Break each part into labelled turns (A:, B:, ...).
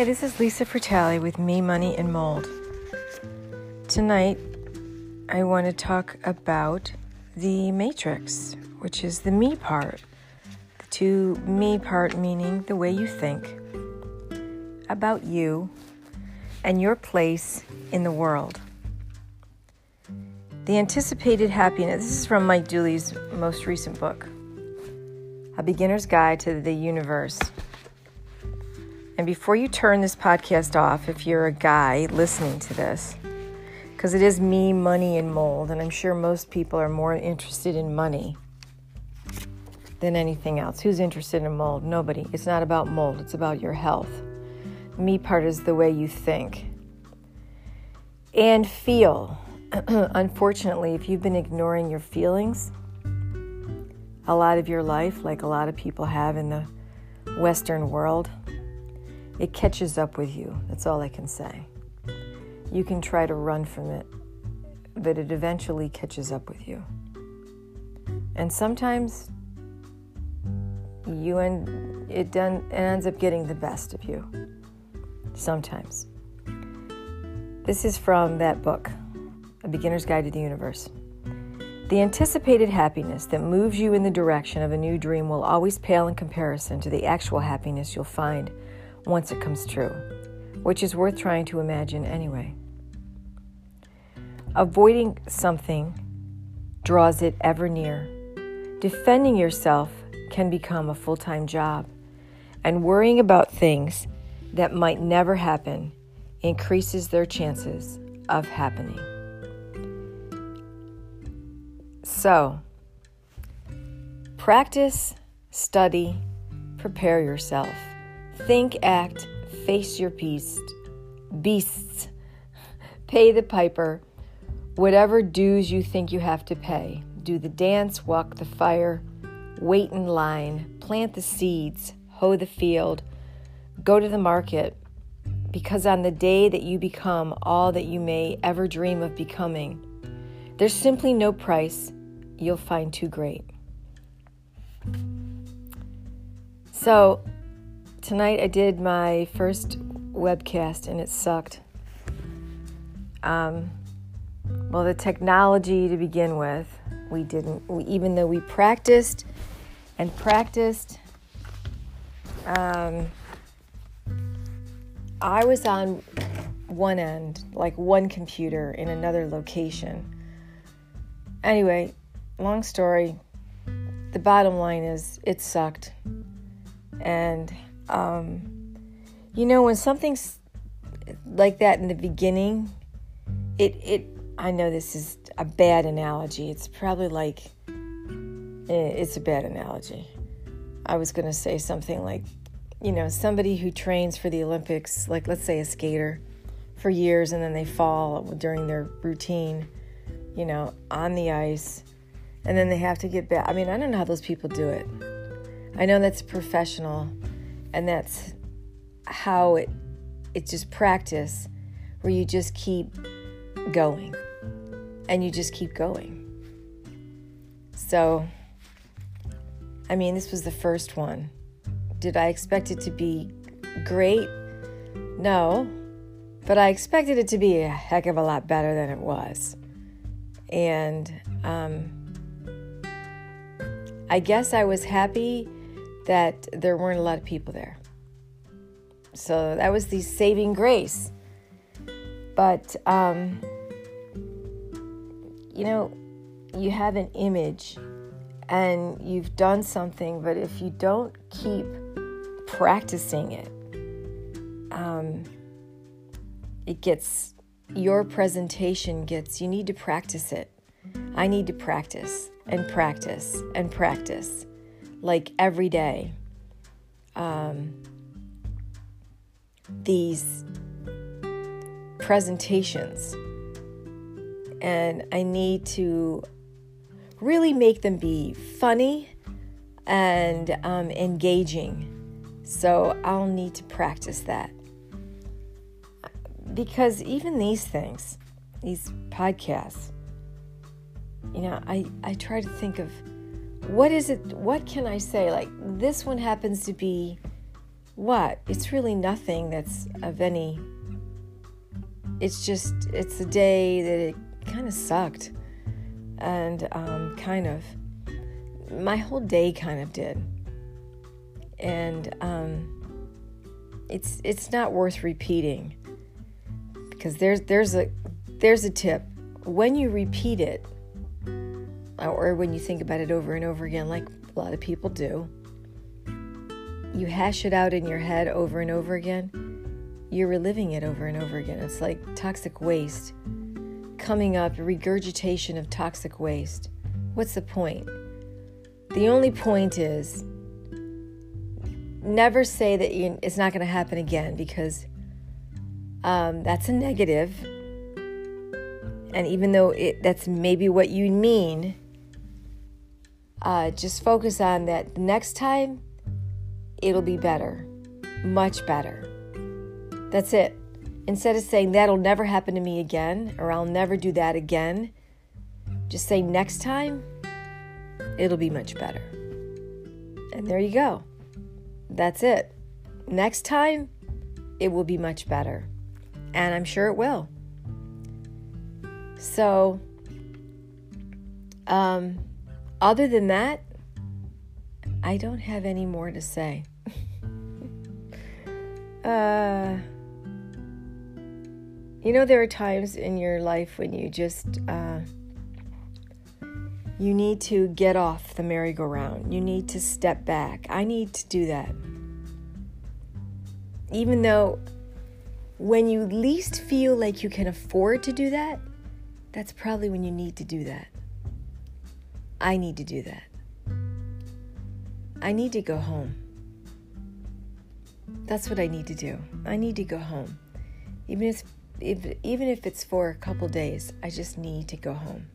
A: Hi, this is Lisa Fratelli with Me, Money, and Mold. Tonight, I want to talk about the matrix, which is the me part. The two me part meaning the way you think about you and your place in the world. The anticipated happiness. This is from Mike Dooley's most recent book, A Beginner's Guide to the Universe. And before you turn this podcast off, if you're a guy listening to this, because it is me, money, and mold, and I'm sure most people are more interested in money than anything else. Who's interested in mold? Nobody. It's not about mold, it's about your health. Me part is the way you think and feel. Unfortunately, if you've been ignoring your feelings a lot of your life, like a lot of people have in the Western world, it catches up with you. That's all I can say. You can try to run from it, but it eventually catches up with you. And sometimes you end it done it ends up getting the best of you. Sometimes. This is from that book, A Beginner's Guide to the Universe. The anticipated happiness that moves you in the direction of a new dream will always pale in comparison to the actual happiness you'll find once it comes true, which is worth trying to imagine anyway. Avoiding something draws it ever near. Defending yourself can become a full time job, and worrying about things that might never happen increases their chances of happening. So, practice, study, prepare yourself. Think, act, face your beast, beasts, pay the piper, whatever dues you think you have to pay. Do the dance, walk the fire, wait in line, plant the seeds, hoe the field, go to the market, because on the day that you become all that you may ever dream of becoming, there's simply no price you'll find too great. So, tonight I did my first webcast and it sucked. Um, well, the technology to begin with, we didn't, we, even though we practiced and practiced. Um, I was on one end, like one computer in another location. Anyway, long story. The bottom line is it sucked. And um, you know, when something's like that in the beginning, it it I know this is a bad analogy. It's probably like eh, it's a bad analogy. I was going to say something like, you know, somebody who trains for the Olympics, like let's say a skater, for years and then they fall during their routine, you know, on the ice, and then they have to get back. I mean, I don't know how those people do it. I know that's professional, and that's how it it's just practice where you just keep going and you just keep going. So, I mean, this was the first one. Did I expect it to be great? No, but I expected it to be a heck of a lot better than it was. And um, I guess I was happy that there weren't a lot of people there. So that was the saving grace. But, um, you know, you have an image and you've done something, but if you don't keep practicing it, um, it gets, your presentation gets, you need to practice it. I need to practice and practice and practice like every day. Um, these presentations and I need to really make them be funny and um, engaging. So I'll need to practice that. Because even these things, these podcasts, you know, I, I try to think of what is it, what can I say? Like, this one happens to be what? It's really nothing that's of any. It's just, it's a day that it kind of sucked. And um, kind of, my whole day kind of did. And um, it's it's not worth repeating because there's there's a there's a tip when you repeat it or when you think about it over and over again like a lot of people do you hash it out in your head over and over again. You're reliving it over and over again. It's like toxic waste coming up regurgitation of toxic waste. What's the point? The only point is never say that you, it's not going to happen again because um, that's a negative. And even though it, that's maybe what you mean, uh, just focus on that next time it'll be better, much better. That's it. Instead of saying that'll never happen to me again or I'll never do that again, just say next time it'll be much better. And there you go. That's it. Next time it will be much better and I'm sure it will. So, um, other than that, I don't have any more to say. uh, you know, there are times in your life when you just uh, you need to get off the merry-go-round. You need to step back. I need to do that, even though when you least feel like you can afford to do that, that's probably when you need to do that. I need to do that. I need to go home. That's what I need to do. I need to go home. Even if, if even if it's for a couple days, I just need to go home.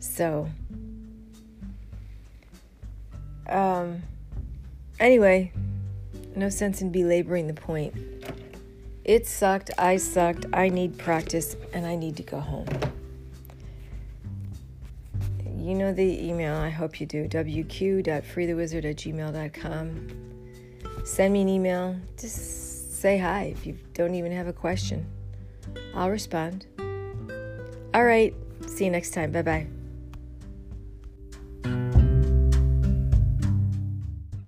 A: So um anyway, no sense in belaboring the point. It sucked, I sucked, I need practice, and I need to go home. You know the email, I hope you do wq.freethewizard at gmail.com. Send me an email, just say hi if you don't even have a question. I'll respond. All right, see you next time. Bye bye.